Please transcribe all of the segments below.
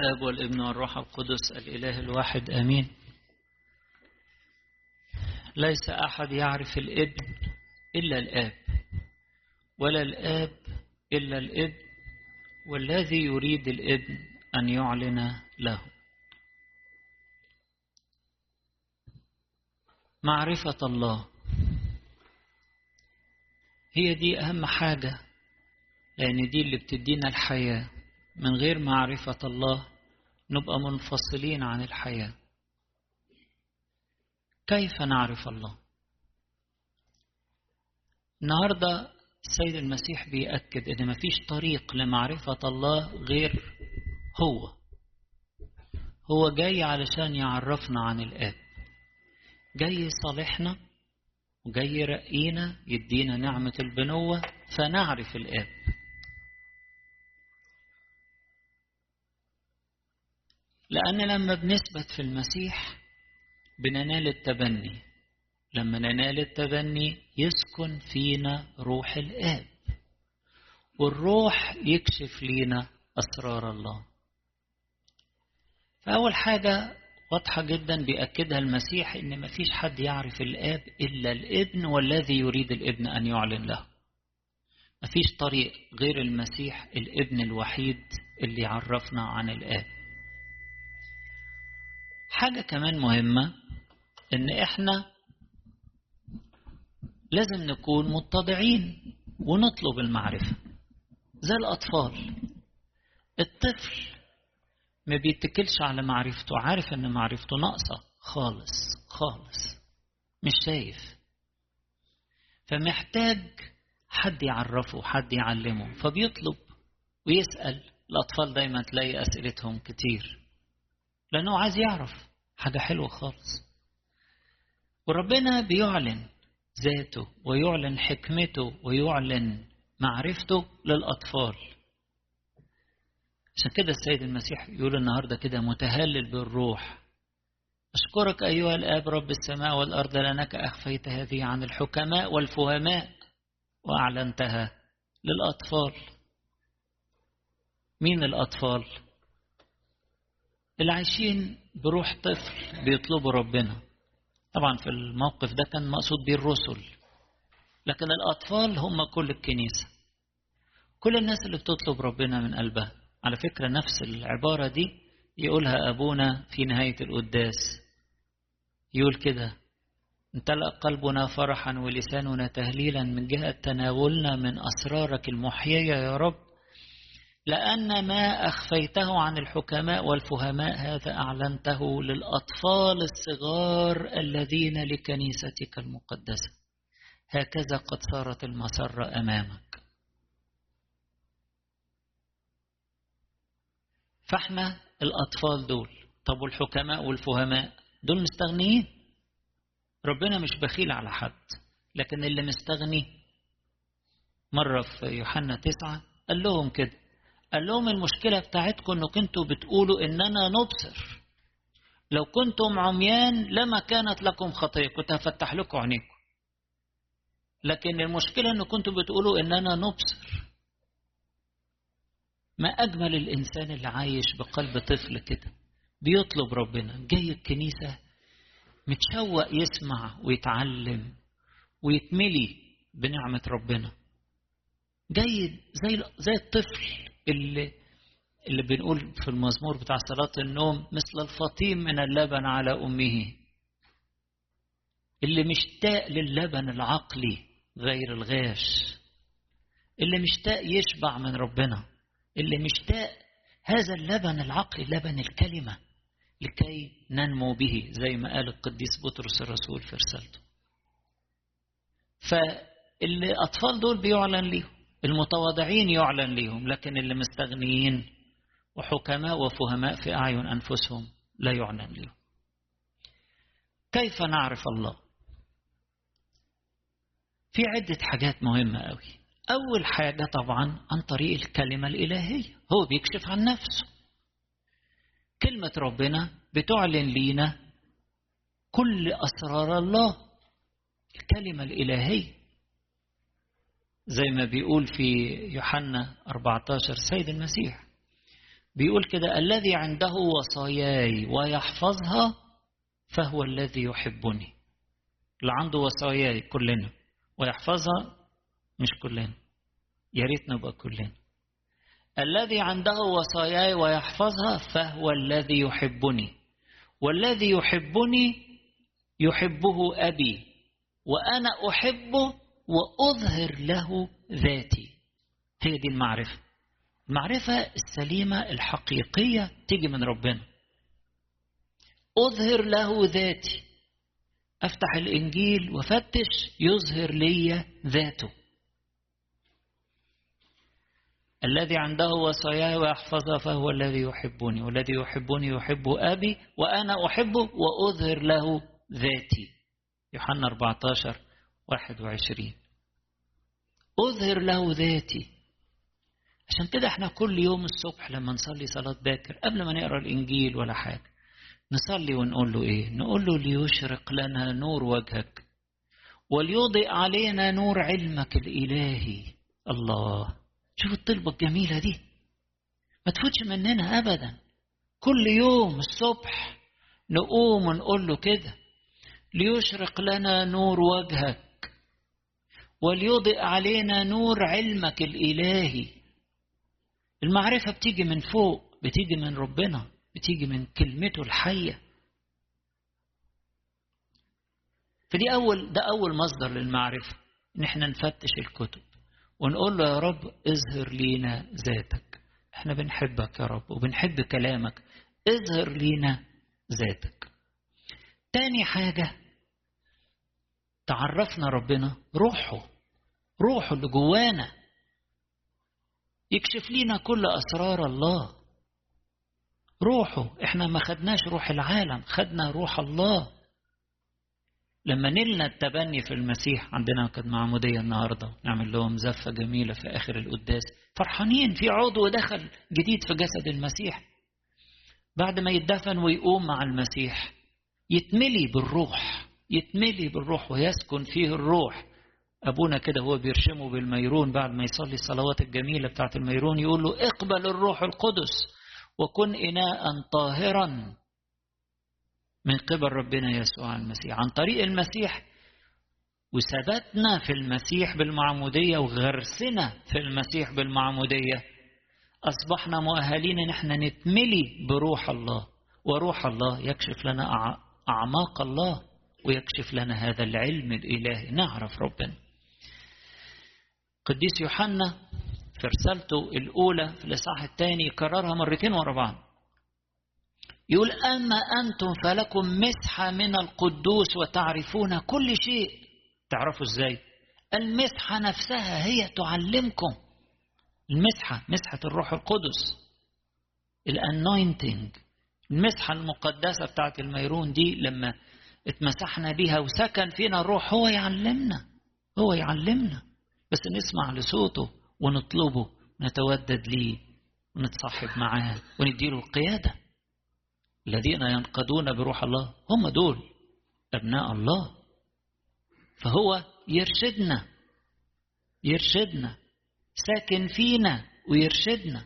الآب والابن والروح القدس الإله الواحد آمين. ليس أحد يعرف الإبن إلا الآب ولا الآب إلا الإبن والذي يريد الإبن أن يعلن له. معرفة الله. هي دي أهم حاجة لأن دي اللي بتدينا الحياة من غير معرفة الله نبقى منفصلين عن الحياة. كيف نعرف الله؟ النهاردة السيد المسيح بيأكد إن مفيش طريق لمعرفة الله غير هو. هو جاي علشان يعرفنا عن الآب. جاي يصالحنا وجاي يرقينا يدينا نعمة البنوة فنعرف الآب. لأن لما بنثبت في المسيح بننال التبني. لما ننال التبني يسكن فينا روح الآب. والروح يكشف لينا أسرار الله. فأول حاجة واضحة جدا بيأكدها المسيح إن مفيش حد يعرف الآب إلا الإبن والذي يريد الإبن أن يعلن له. مفيش طريق غير المسيح الإبن الوحيد اللي يعرفنا عن الآب. حاجة كمان مهمة إن إحنا لازم نكون متضعين ونطلب المعرفة زي الأطفال. الطفل ما بيتكلش على معرفته عارف إن معرفته ناقصة خالص خالص مش شايف. فمحتاج حد يعرفه حد يعلمه فبيطلب ويسأل. الأطفال دايما تلاقي أسئلتهم كتير. لأنه عايز يعرف حاجة حلوة خالص. وربنا بيعلن ذاته ويعلن حكمته ويعلن معرفته للأطفال. عشان كده السيد المسيح يقول النهاردة كده متهلل بالروح. أشكرك أيها الآب رب السماء والأرض لأنك أخفيت هذه عن الحكماء والفهماء وأعلنتها للأطفال. مين الأطفال؟ اللي عايشين بروح طفل بيطلبوا ربنا. طبعا في الموقف ده كان مقصود بيه الرسل. لكن الأطفال هم كل الكنيسة. كل الناس اللي بتطلب ربنا من قلبها. على فكرة نفس العبارة دي يقولها أبونا في نهاية القداس. يقول كده امتلأ قلبنا فرحا ولساننا تهليلا من جهة تناولنا من أسرارك المحيية يا رب. لأن ما أخفيته عن الحكماء والفهماء هذا أعلنته للأطفال الصغار الذين لكنيستك المقدسة. هكذا قد صارت المسرة أمامك. فاحنا الأطفال دول طب والحكماء والفهماء دول مستغنيين؟ ربنا مش بخيل على حد لكن اللي مستغني مرة في يوحنا تسعة قال لهم كده. قال لهم المشكلة بتاعتكم إنكم أنتوا بتقولوا إننا نبصر. لو كنتم عميان لما كانت لكم خطية. كنت هفتح لكم عينيكم. لكن المشكلة إنكم أنتوا بتقولوا إننا نبصر. ما أجمل الإنسان اللي عايش بقلب طفل كده. بيطلب ربنا. جاي الكنيسة متشوق يسمع ويتعلم ويتملي بنعمة ربنا. جاي زي زي الطفل. اللي اللي بنقول في المزمور بتاع صلاة النوم مثل الفطيم من اللبن على أمه. اللي مشتاق للبن العقلي غير الغاش. اللي مشتاق يشبع من ربنا. اللي مشتاق هذا اللبن العقلي لبن الكلمة لكي ننمو به زي ما قال القديس بطرس الرسول في رسالته. فالأطفال دول بيعلن ليهم. المتواضعين يعلن ليهم لكن اللي مستغنيين وحكماء وفهماء في أعين أنفسهم لا يعلن لهم كيف نعرف الله؟ في عدة حاجات مهمة قوي أول حاجة طبعا عن طريق الكلمة الإلهية. هو بيكشف عن نفسه. كلمة ربنا بتعلن لينا كل أسرار الله. الكلمة الإلهية زي ما بيقول في يوحنا 14 سيد المسيح. بيقول كده الذي عنده وصاياي ويحفظها فهو الذي يحبني. اللي عنده وصاياي كلنا ويحفظها مش كلنا يا ريت نبقى كلنا. الذي عنده وصاياي ويحفظها فهو الذي يحبني. والذي يحبني يحبه أبي وأنا أحبه وأظهر له ذاتي. هي دي المعرفة. المعرفة السليمة الحقيقية تيجي من ربنا. أظهر له ذاتي. أفتح الإنجيل وفتش يظهر لي ذاته. الذي عنده وصاياي ويحفظها فهو الذي يحبني. والذي يحبني يحب أبي وأنا أحبه وأظهر له ذاتي. يوحنا 14 21 أظهر له ذاتي. عشان كده إحنا كل يوم الصبح لما نصلي صلاة باكر قبل ما نقرأ الإنجيل ولا حاجة نصلي ونقول له إيه؟ نقول له ليشرق لنا نور وجهك وليضئ علينا نور علمك الإلهي. الله. شوف الطلبة الجميلة دي. ما تفوتش مننا أبدا. كل يوم الصبح نقوم ونقول له كده ليشرق لنا نور وجهك. وليضئ علينا نور علمك الإلهي. المعرفة بتيجي من فوق بتيجي من ربنا بتيجي من كلمته الحية. فدي أول ده أول مصدر للمعرفة إن إحنا نفتش الكتب ونقول له يا رب اظهر لينا ذاتك. إحنا بنحبك يا رب وبنحب كلامك. اظهر لينا ذاتك. تاني حاجة تعرفنا ربنا روحه. روحه اللي جوانا. يكشف لينا كل أسرار الله. روحه إحنا ما خدناش روح العالم خدنا روح الله. لما نلنا التبني في المسيح عندنا كانت معمودية النهاردة نعمل لهم زفة جميلة في آخر القداس. فرحانين في عضو دخل جديد في جسد المسيح. بعد ما يدفن ويقوم مع المسيح يتملي بالروح يتملي بالروح ويسكن فيه الروح. أبونا كده هو بيرشمه بالميرون بعد ما يصلي الصلوات الجميلة بتاعت الميرون يقول له اقبل الروح القدس وكن إناء طاهرا. من قبل ربنا يسوع المسيح. عن طريق المسيح وثبتنا في المسيح بالمعمودية وغرسنا في المسيح بالمعمودية أصبحنا مؤهلين إن إحنا نتملي بروح الله. وروح الله يكشف لنا أعماق الله ويكشف لنا هذا العلم الإلهي. نعرف ربنا. قديس يوحنا في رسالته الأولى في الإصحاح الثاني يكررها مرتين ورا بعض. يقول أما أنتم فلكم مسحة من القدوس وتعرفون كل شيء. تعرفوا إزاي؟ المسحة نفسها هي تعلمكم. المسحة مسحة الروح القدس. الانوينتنج المسحة المقدسة بتاعت الميرون دي لما اتمسحنا بيها وسكن فينا الروح هو يعلمنا. هو يعلمنا. بس نسمع لصوته ونطلبه نتودد ليه ونتصاحب معاه ونديله القيادة. الذين ينقضون بروح الله هم دول أبناء الله. فهو يرشدنا يرشدنا ساكن فينا ويرشدنا.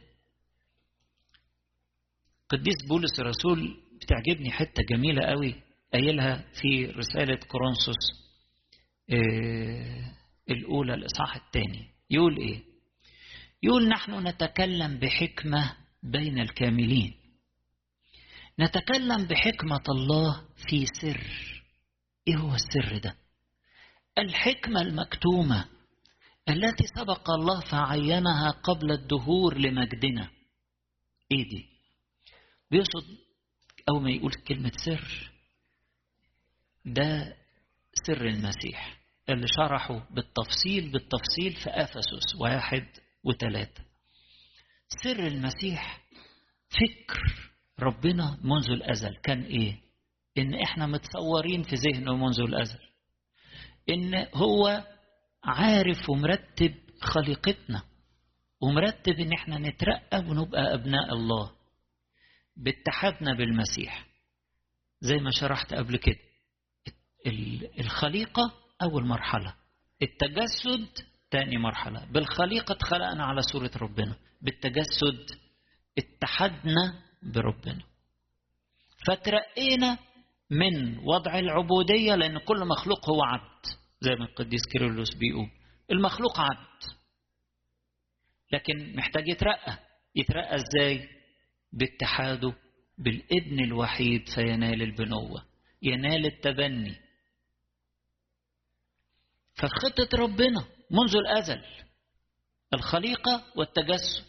قديس بولس الرسول بتعجبني حتة جميلة قوي قايلها في رسالة كورنثوس الأولى الإصحاح الثاني يقول إيه؟ يقول نحن نتكلم بحكمة بين الكاملين نتكلم بحكمة الله في سر إيه هو السر ده؟ الحكمة المكتومة التي سبق الله فعينها قبل الدهور لمجدنا إيه دي؟ بيقصد أول ما يقول كلمة سر ده سر المسيح اللي شرحه بالتفصيل بالتفصيل في أفسس واحد وثلاثة. سر المسيح فكر ربنا منذ الأزل كان إيه؟ إن إحنا متصورين في ذهنه منذ الأزل. إن هو عارف ومرتب خليقتنا ومرتب إن إحنا نترقى ونبقى أبناء الله. باتحادنا بالمسيح. زي ما شرحت قبل كده. الخليقة أول مرحلة. التجسد تاني مرحلة. بالخليقة اتخلقنا على صورة ربنا. بالتجسد اتحدنا بربنا. فترقينا من وضع العبودية لأن كل مخلوق هو عبد زي ما القديس كيرلس بيقول. المخلوق عبد. لكن محتاج يترقى. يترقى إزاي؟ باتحاده بالابن الوحيد فينال البنوة. ينال التبني. فخطة ربنا منذ الأزل الخليقة والتجسد.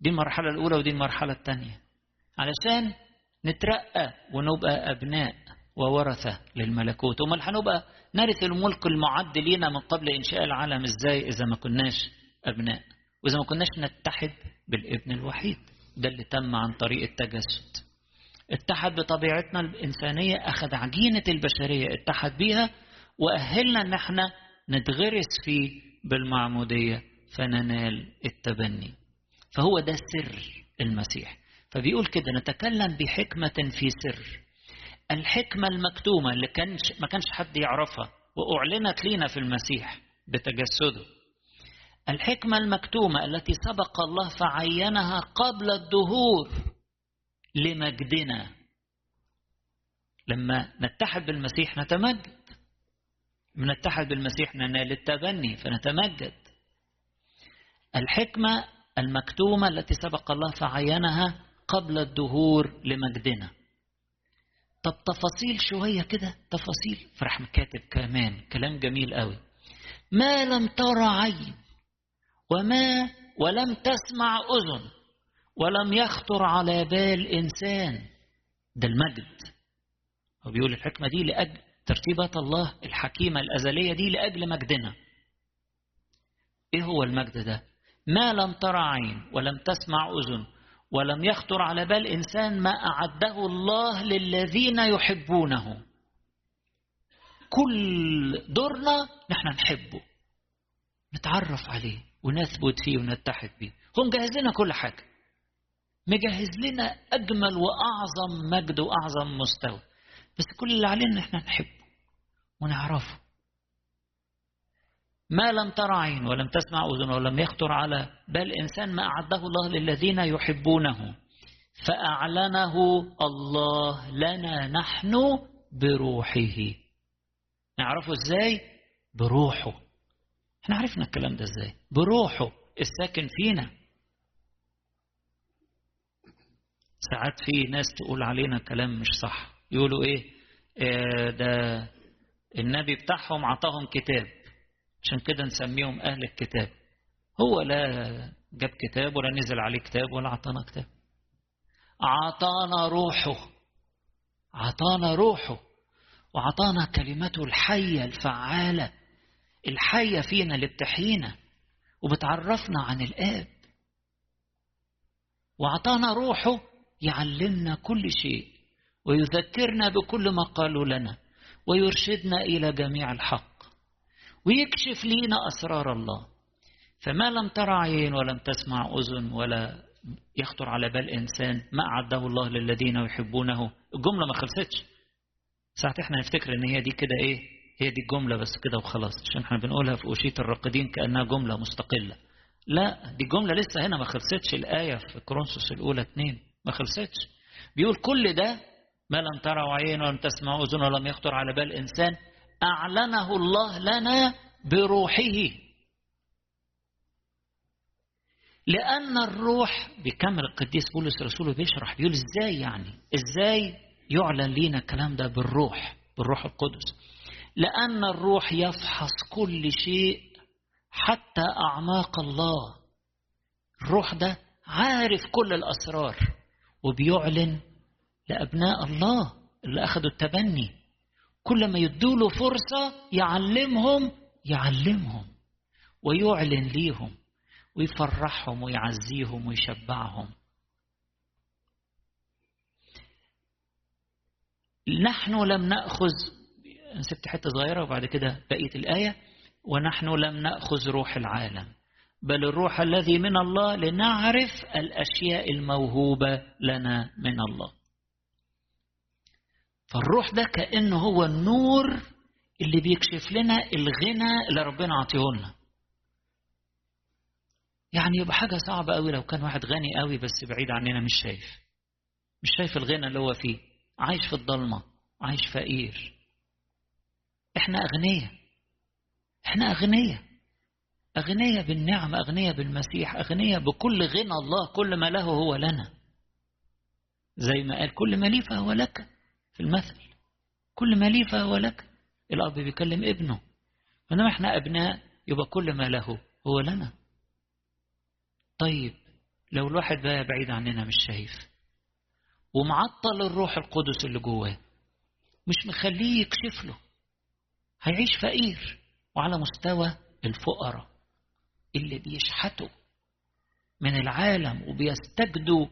دي المرحلة الأولى ودي المرحلة الثانية. علشان نترقى ونبقى أبناء وورثة للملكوت. أمال هنبقى نرث الملك المعد لينا من قبل إنشاء العالم إزاي؟ إذا ما كناش أبناء. وإذا ما كناش نتحد بالابن الوحيد. ده اللي تم عن طريق التجسد. اتحد بطبيعتنا الإنسانية أخذ عجينة البشرية. اتحد بيها وأهلنا أن إحنا نتغرس فيه بالمعمودية فننال التبني. فهو ده سر المسيح. فبيقول كده نتكلم بحكمة في سر. الحكمة المكتومة اللي كانش ما كانش حد يعرفها وأعلنت لينا في المسيح بتجسده. الحكمة المكتومة التي سبق الله فعينها قبل الدهور لمجدنا. لما نتحد بالمسيح نتمجد. نتحد بالمسيح ننال التبني فنتمجد. الحكمة المكتومة التي سبق الله فعينها قبل الدهور لمجدنا. طب تفاصيل شوية كده تفاصيل فرح كاتب كمان كلام جميل قوي. ما لم ترى عين وما ولم تسمع أذن ولم يخطر على بال إنسان. ده المجد. هو بيقول الحكمة دي لأجل ترتيبات الله الحكيمة الأزلية دي لأجل مجدنا. إيه هو المجد ده؟ ما لم ترى عين ولم تسمع أذن ولم يخطر على بال إنسان ما أعده الله للذين يحبونه. كل دورنا نحن نحبه. نتعرف عليه ونثبت فيه ونتحد بيه مجهز لنا كل حاجة. مجهز لنا أجمل وأعظم مجد وأعظم مستوى. بس كل اللي علينا إحنا نحبه ونعرفه. ما لم ترى عين ولم تسمع أذن ولم يخطر على بال إنسان ما أعده الله للذين يحبونه. فأعلنه الله لنا نحن بروحه. نعرفه إزاي؟ بروحه. إحنا عرفنا الكلام ده إزاي؟ بروحه. الساكن فينا. ساعات في ناس تقول علينا كلام مش صح. يقولوا إيه؟ آه ده النبي بتاعهم عطاهم كتاب. عشان كده نسميهم أهل الكتاب. هو لا جاب كتاب ولا نزل عليه كتاب ولا عطانا كتاب. عطانا روحه. عطانا روحه. وعطانا كلمته الحية الفعالة. الحية فينا اللي بتحيينا. وبتعرفنا عن الآب. وعطانا روحه يعلمنا كل شيء. ويذكرنا بكل ما قالوا لنا ويرشدنا إلى جميع الحق ويكشف لينا أسرار الله. فما لم ترى عين ولم تسمع أذن ولا يخطر على بال إنسان ما أعده الله للذين يحبونه. الجملة ما خلصتش. ساعات إحنا نفتكر إن هي دي كده إيه؟ هي دي الجملة بس كده وخلاص عشان إحنا بنقولها في أوشية الراقدين كأنها جملة مستقلة. لا دي جملة لسه هنا ما خلصتش. الآية في كورنثوس الأولى اتنين ما خلصتش. بيقول كل ده ما لم تروا عين ولم تسمعوا أذن ولم يخطر على بال إنسان أعلنه الله لنا بروحه. لأن الروح بيكمل القديس بولس رسوله بيشرح بيقول إزاي يعني؟ إزاي يعلن لينا الكلام ده بالروح بالروح القدس؟ لأن الروح يفحص كل شيء حتى أعماق الله. الروح ده عارف كل الأسرار وبيعلن لأبناء الله اللي أخذوا التبني. كل ما يدوله فرصة يعلمهم يعلمهم ويعلن ليهم ويفرحهم ويعزيهم ويشبعهم. نحن لم نأخذ سبت حتة صغيرة وبعد كده بقية الآية. ونحن لم نأخذ روح العالم بل الروح الذي من الله لنعرف الأشياء الموهوبة لنا من الله. فالروح ده كأنه هو النور اللي بيكشف لنا الغنى اللي ربنا عطيه لنا. يعني يبقى حاجة صعبة قوي لو كان واحد غني قوي بس بعيد عننا مش شايف. مش شايف الغنى اللي هو فيه. عايش في الضلمة. عايش فقير. إحنا أغنياء. إحنا أغنياء. أغنياء بالنعمة أغنياء بالمسيح أغنياء بكل غنى الله كل ما له هو لنا. زي ما قال كل ما لي فهو لك. في المثل. كل ما لي فهو لك. الأب بيكلم ابنه. إنما إحنا أبناء يبقى كل ما له هو لنا. طيب لو الواحد بقى بعيد عننا مش شايف. ومعطل الروح القدس اللي جواه. مش مخليه يكشف له. هيعيش فقير. وعلى مستوى الفقراء اللي بيشحتوا من العالم وبيستجدوا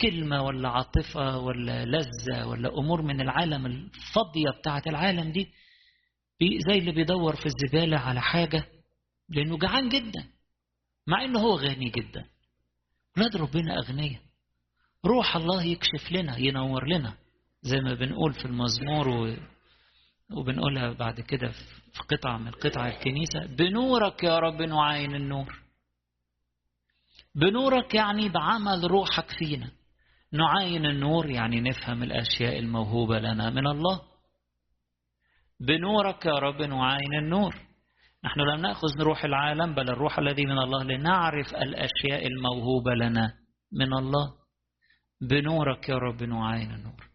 كلمة ولا عاطفة ولا لذة ولا أمور من العالم الفاضية بتاعة العالم دي زي اللي بيدور في الزبالة على حاجة لأنه جعان جدا مع إنه هو غني جدا. ولاد ربنا أغنياء روح الله يكشف لنا ينور لنا زي ما بنقول في المزمور و... وبنقولها بعد كده في قطعة من قطع الكنيسة بنورك يا رب نعاين النور بنورك يعني بعمل روحك فينا. نعاين النور يعني نفهم الأشياء الموهوبة لنا من الله. بنورك يا رب نعاين النور. نحن لم نأخذ روح العالم بل الروح الذي من الله لنعرف الأشياء الموهوبة لنا من الله. بنورك يا رب نعاين النور.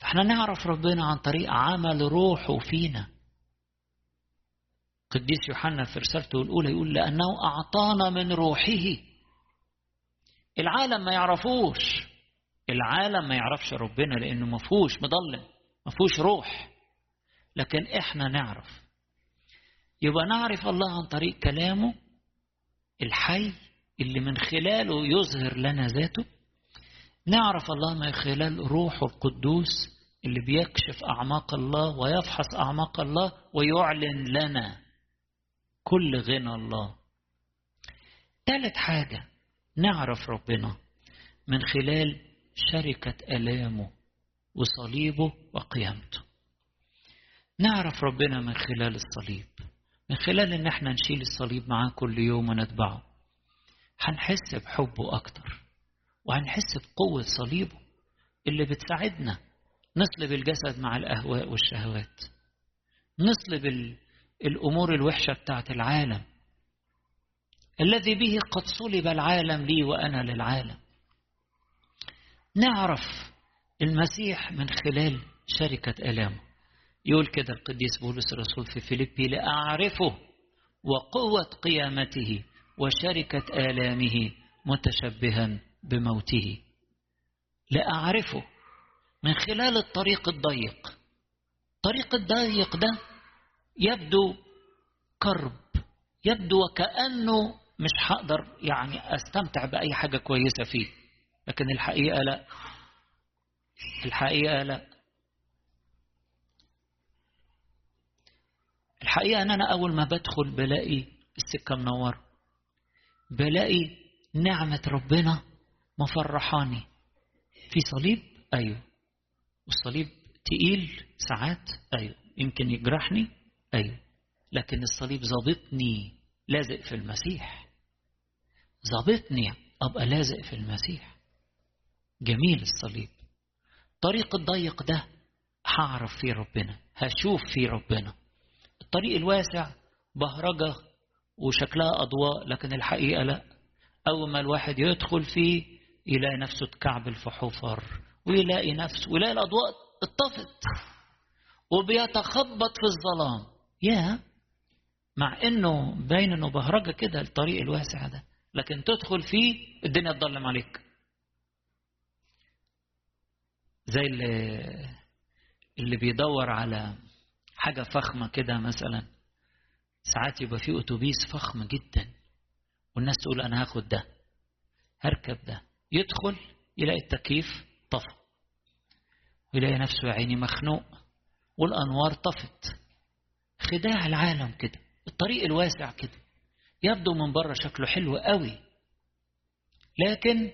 فإحنا نعرف ربنا عن طريق عمل روحه فينا. قديس يوحنا في رسالته الأولى يقول لأنه أعطانا من روحه. العالم ما يعرفوش. العالم ما يعرفش ربنا لأنه ما فيهوش مضلم ما فيهوش روح. لكن إحنا نعرف. يبقى نعرف الله عن طريق كلامه الحي اللي من خلاله يظهر لنا ذاته. نعرف الله من خلال روحه القدوس اللي بيكشف أعماق الله ويفحص أعماق الله ويعلن لنا كل غنى الله. ثالث حاجة نعرف ربنا من خلال شركة ألامه وصليبه وقيامته. نعرف ربنا من خلال الصليب من خلال إن إحنا نشيل الصليب معاه كل يوم ونتبعه. هنحس بحبه أكتر وهنحس بقوة صليبه اللي بتساعدنا. نصلب الجسد مع الأهواء والشهوات. نصلب الأمور الوحشة بتاعت العالم. الذي به قد صلب العالم لي وأنا للعالم. نعرف المسيح من خلال شركة ألامه يقول كده القديس بولس الرسول في فيليبي لأعرفه وقوة قيامته وشركة آلامه متشبها بموته. لأعرفه من خلال الطريق الضيق. الطريق الضيق ده يبدو كرب يبدو وكأنه مش هقدر يعني أستمتع بأي حاجة كويسة فيه. لكن الحقيقة لا. الحقيقة لا. الحقيقة أن أنا أول ما بدخل بلاقي السكة منورة. بلاقي نعمة ربنا مفرحاني. في صليب؟ أيوه. والصليب تقيل ساعات؟ أيوه. يمكن يجرحني؟ أيوه. لكن الصليب ظابطني لازق في المسيح. ظابطني أبقى لازق في المسيح. جميل الصليب. الطريق الضيق ده هعرف فيه ربنا هشوف فيه ربنا. الطريق الواسع بهرجة وشكلها أضواء لكن الحقيقة لا. أول ما الواحد يدخل فيه يلاقي نفسه اتكعبل في حفر ويلاقي نفسه ويلاقي الأضواء اتطفت وبيتخبط في الظلام. يا! مع إنه باين إنه بهرجة كده الطريق الواسع ده لكن تدخل فيه الدنيا تضلم عليك. زي اللي اللي بيدور على حاجة فخمة كده مثلا. ساعات يبقى في أتوبيس فخم جدا والناس تقول أنا هاخد ده هركب ده. يدخل يلاقي التكييف طفى ويلاقي نفسه يا عيني مخنوق والأنوار طفت. خداع العالم كده الطريق الواسع كده. يبدو من بره شكله حلو قوي. لكن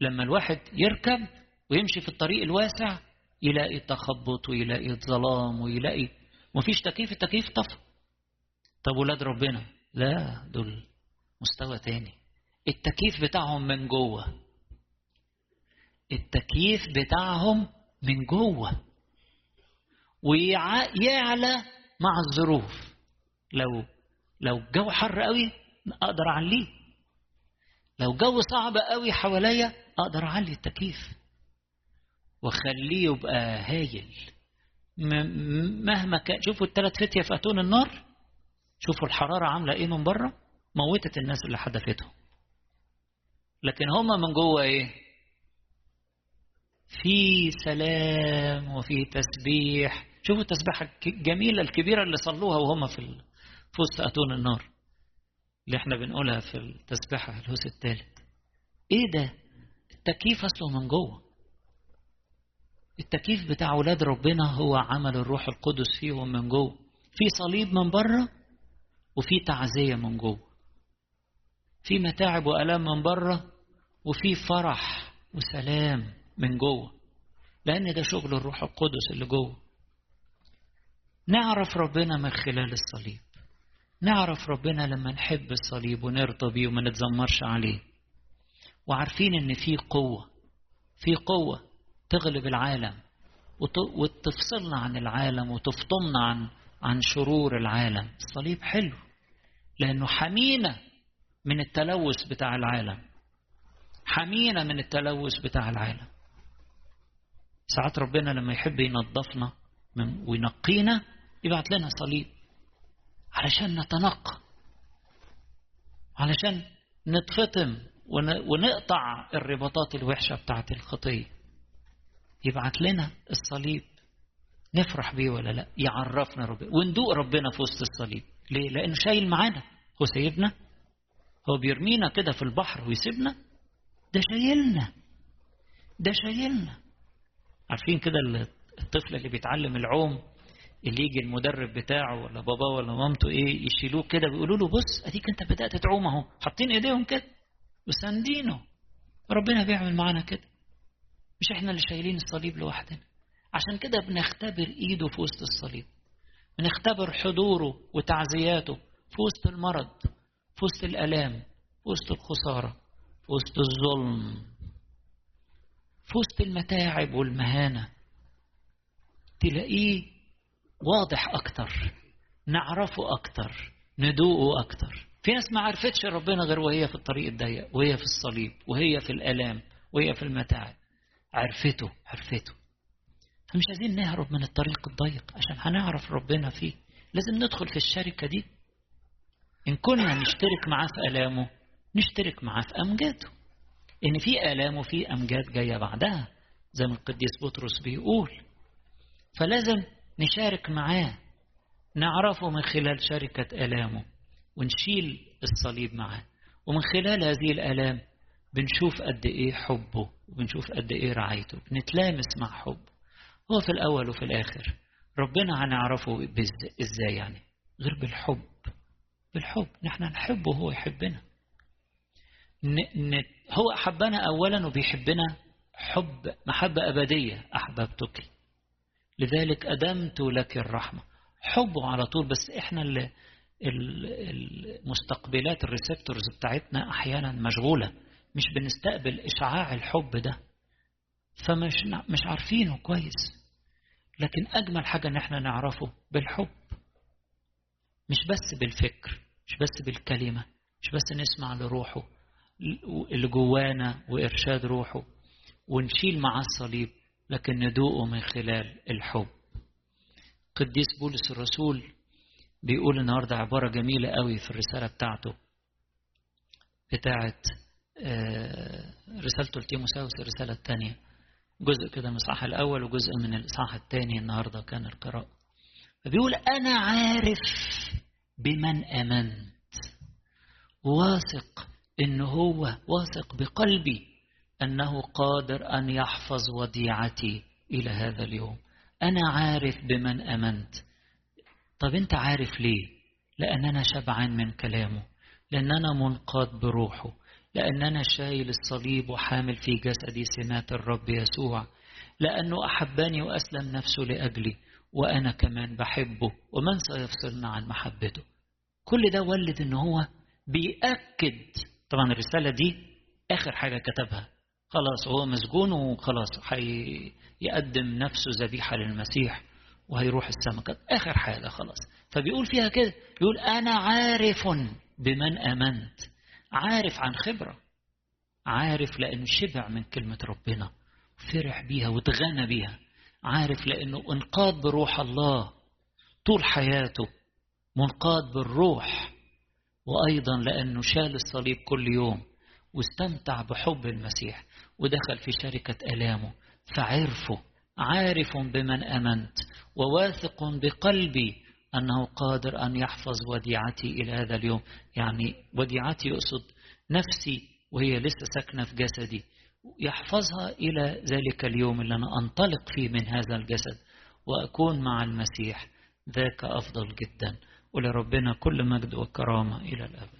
لما الواحد يركب ويمشي في الطريق الواسع يلاقي تخبط ويلاقي ظلام ويلاقي مفيش تكييف التكييف طفى. طب ولاد ربنا؟ لا دول مستوى تاني. التكييف بتاعهم من جوه. التكييف بتاعهم من جوه. ويعلى مع الظروف. لو لو الجو حر قوي أقدر أعليه. لو جو صعب قوي حواليا أقدر أعلي التكييف. واخليه يبقى هايل. مهما كان شوفوا الثلاث فتية في اتون النار. شوفوا الحرارة عاملة إيه من بره. موتت الناس اللي حدفتهم. لكن هما من جوه إيه؟ في سلام وفي تسبيح. شوفوا التسبيحة الجميلة الكبيرة اللي صلوها وهم في في وسط أتون النار. اللي إحنا بنقولها في التسبيحة الهوس الثالث إيه ده؟ التكييف أصله من جوه. التكييف بتاع أولاد ربنا هو عمل الروح القدس فيهم من جوه. في صليب من بره وفي تعزية من جوه. في متاعب وألام من بره وفي فرح وسلام من جوه. لأن ده شغل الروح القدس اللي جوه. نعرف ربنا من خلال الصليب. نعرف ربنا لما نحب الصليب ونرضى بيه وما نتذمرش عليه. وعارفين إن في قوة. في قوة. تغلب العالم وتفصلنا عن العالم وتفطمنا عن عن شرور العالم. الصليب حلو لأنه حمينا من التلوث بتاع العالم. حمينا من التلوث بتاع العالم. ساعات ربنا لما يحب ينظفنا وينقينا يبعت لنا صليب علشان نتنقى علشان نتفطم ونقطع الرباطات الوحشة بتاعت الخطية. يبعت لنا الصليب. نفرح بيه ولا لا؟ يعرفنا ربنا. وندوق ربنا في وسط الصليب. ليه؟ لأنه شايل معانا. هو سايبنا. هو بيرمينا كده في البحر ويسيبنا. ده شايلنا. ده شايلنا. عارفين كده الطفل اللي بيتعلم العوم؟ اللي يجي المدرب بتاعه ولا باباه ولا مامته إيه يشيلوه كده بيقولوا له بص اديك انت بدأت تعوم اهو. حاطين ايديهم كده. وساندينه. ربنا بيعمل معانا كده. مش إحنا اللي شايلين الصليب لوحدنا. عشان كده بنختبر ايده في وسط الصليب. بنختبر حضوره وتعزياته في وسط المرض في وسط الألام في وسط الخسارة في وسط الظلم في وسط المتاعب والمهانة. تلاقيه واضح أكتر نعرفه أكتر ندوقه أكتر. في ناس ما عرفتش ربنا غير وهي في الطريق الضيق وهي في الصليب وهي في الألام وهي في المتاعب. عرفته عرفته. فمش عايزين نهرب من الطريق الضيق عشان هنعرف ربنا فيه. لازم ندخل في الشركة دي. إن كنا نشترك معاه في آلامه نشترك معاه في أمجاده. إن في آلام وفي أمجاد جاية بعدها زي ما القديس بطرس بيقول. فلازم نشارك معاه نعرفه من خلال شركة آلامه ونشيل الصليب معاه. ومن خلال هذه الآلام بنشوف قد إيه حبه. وبنشوف قد إيه رعايته. بنتلامس مع حبه هو في الأول وفي الآخر. ربنا هنعرفه إزاي يعني؟ غير بالحب. بالحب. نحن نحبه وهو يحبنا. هو أحبنا أولا وبيحبنا حب محبة أبدية. أحببتك. لذلك أدمت لك الرحمة. حبه على طول. بس إحنا اللي المستقبلات الريسبتورز بتاعتنا أحيانا مشغولة. مش بنستقبل إشعاع الحب ده فمش مش عارفينه كويس. لكن أجمل حاجة إن إحنا نعرفه بالحب مش بس بالفكر مش بس بالكلمة مش بس نسمع لروحه اللي جوانا وإرشاد روحه ونشيل معاه الصليب لكن ندوقه من خلال الحب. قديس بولس الرسول بيقول النهارده عبارة جميلة قوي في الرسالة بتاعته بتاعة رسالته لتيموساوس الرسالة الثانية. جزء كده من الإصحاح الأول وجزء من الإصحاح الثاني النهارده كان القراءة. فبيقول أنا عارف بمن آمنت. واثق إن هو واثق بقلبي أنه قادر أن يحفظ وديعتي إلى هذا اليوم. أنا عارف بمن أمنت. طب أنت عارف ليه؟ لأن أنا شبعان من كلامه. لأن أنا منقاد بروحه. لأن أنا شايل الصليب وحامل في جسدي سمات الرب يسوع. لأنه أحبني وأسلم نفسه لأجلي وأنا كمان بحبه ومن سيفصلنا عن محبته. كل ده ولد إن هو بيأكد. طبعا الرسالة دي آخر حاجة كتبها. خلاص هو مسجون وخلاص هيقدم نفسه ذبيحة للمسيح وهيروح السماء. آخر حاجة خلاص. فبيقول فيها كده يقول أنا عارف بمن آمنت. عارف عن خبرة عارف لأنه شبع من كلمة ربنا فرح بيها وتغنى بيها عارف لأنه انقاد بروح الله طول حياته منقاد بالروح وأيضا لأنه شال الصليب كل يوم واستمتع بحب المسيح ودخل في شركة ألامه فعرفه عارف بمن أمنت وواثق بقلبي أنه قادر أن يحفظ وديعتي إلى هذا اليوم. يعني وديعتي يقصد نفسي وهي لسه ساكنة في جسدي. يحفظها إلى ذلك اليوم اللي أنا أنطلق فيه من هذا الجسد وأكون مع المسيح. ذاك أفضل جدا. ولربنا كل مجد وكرامة إلى الأبد.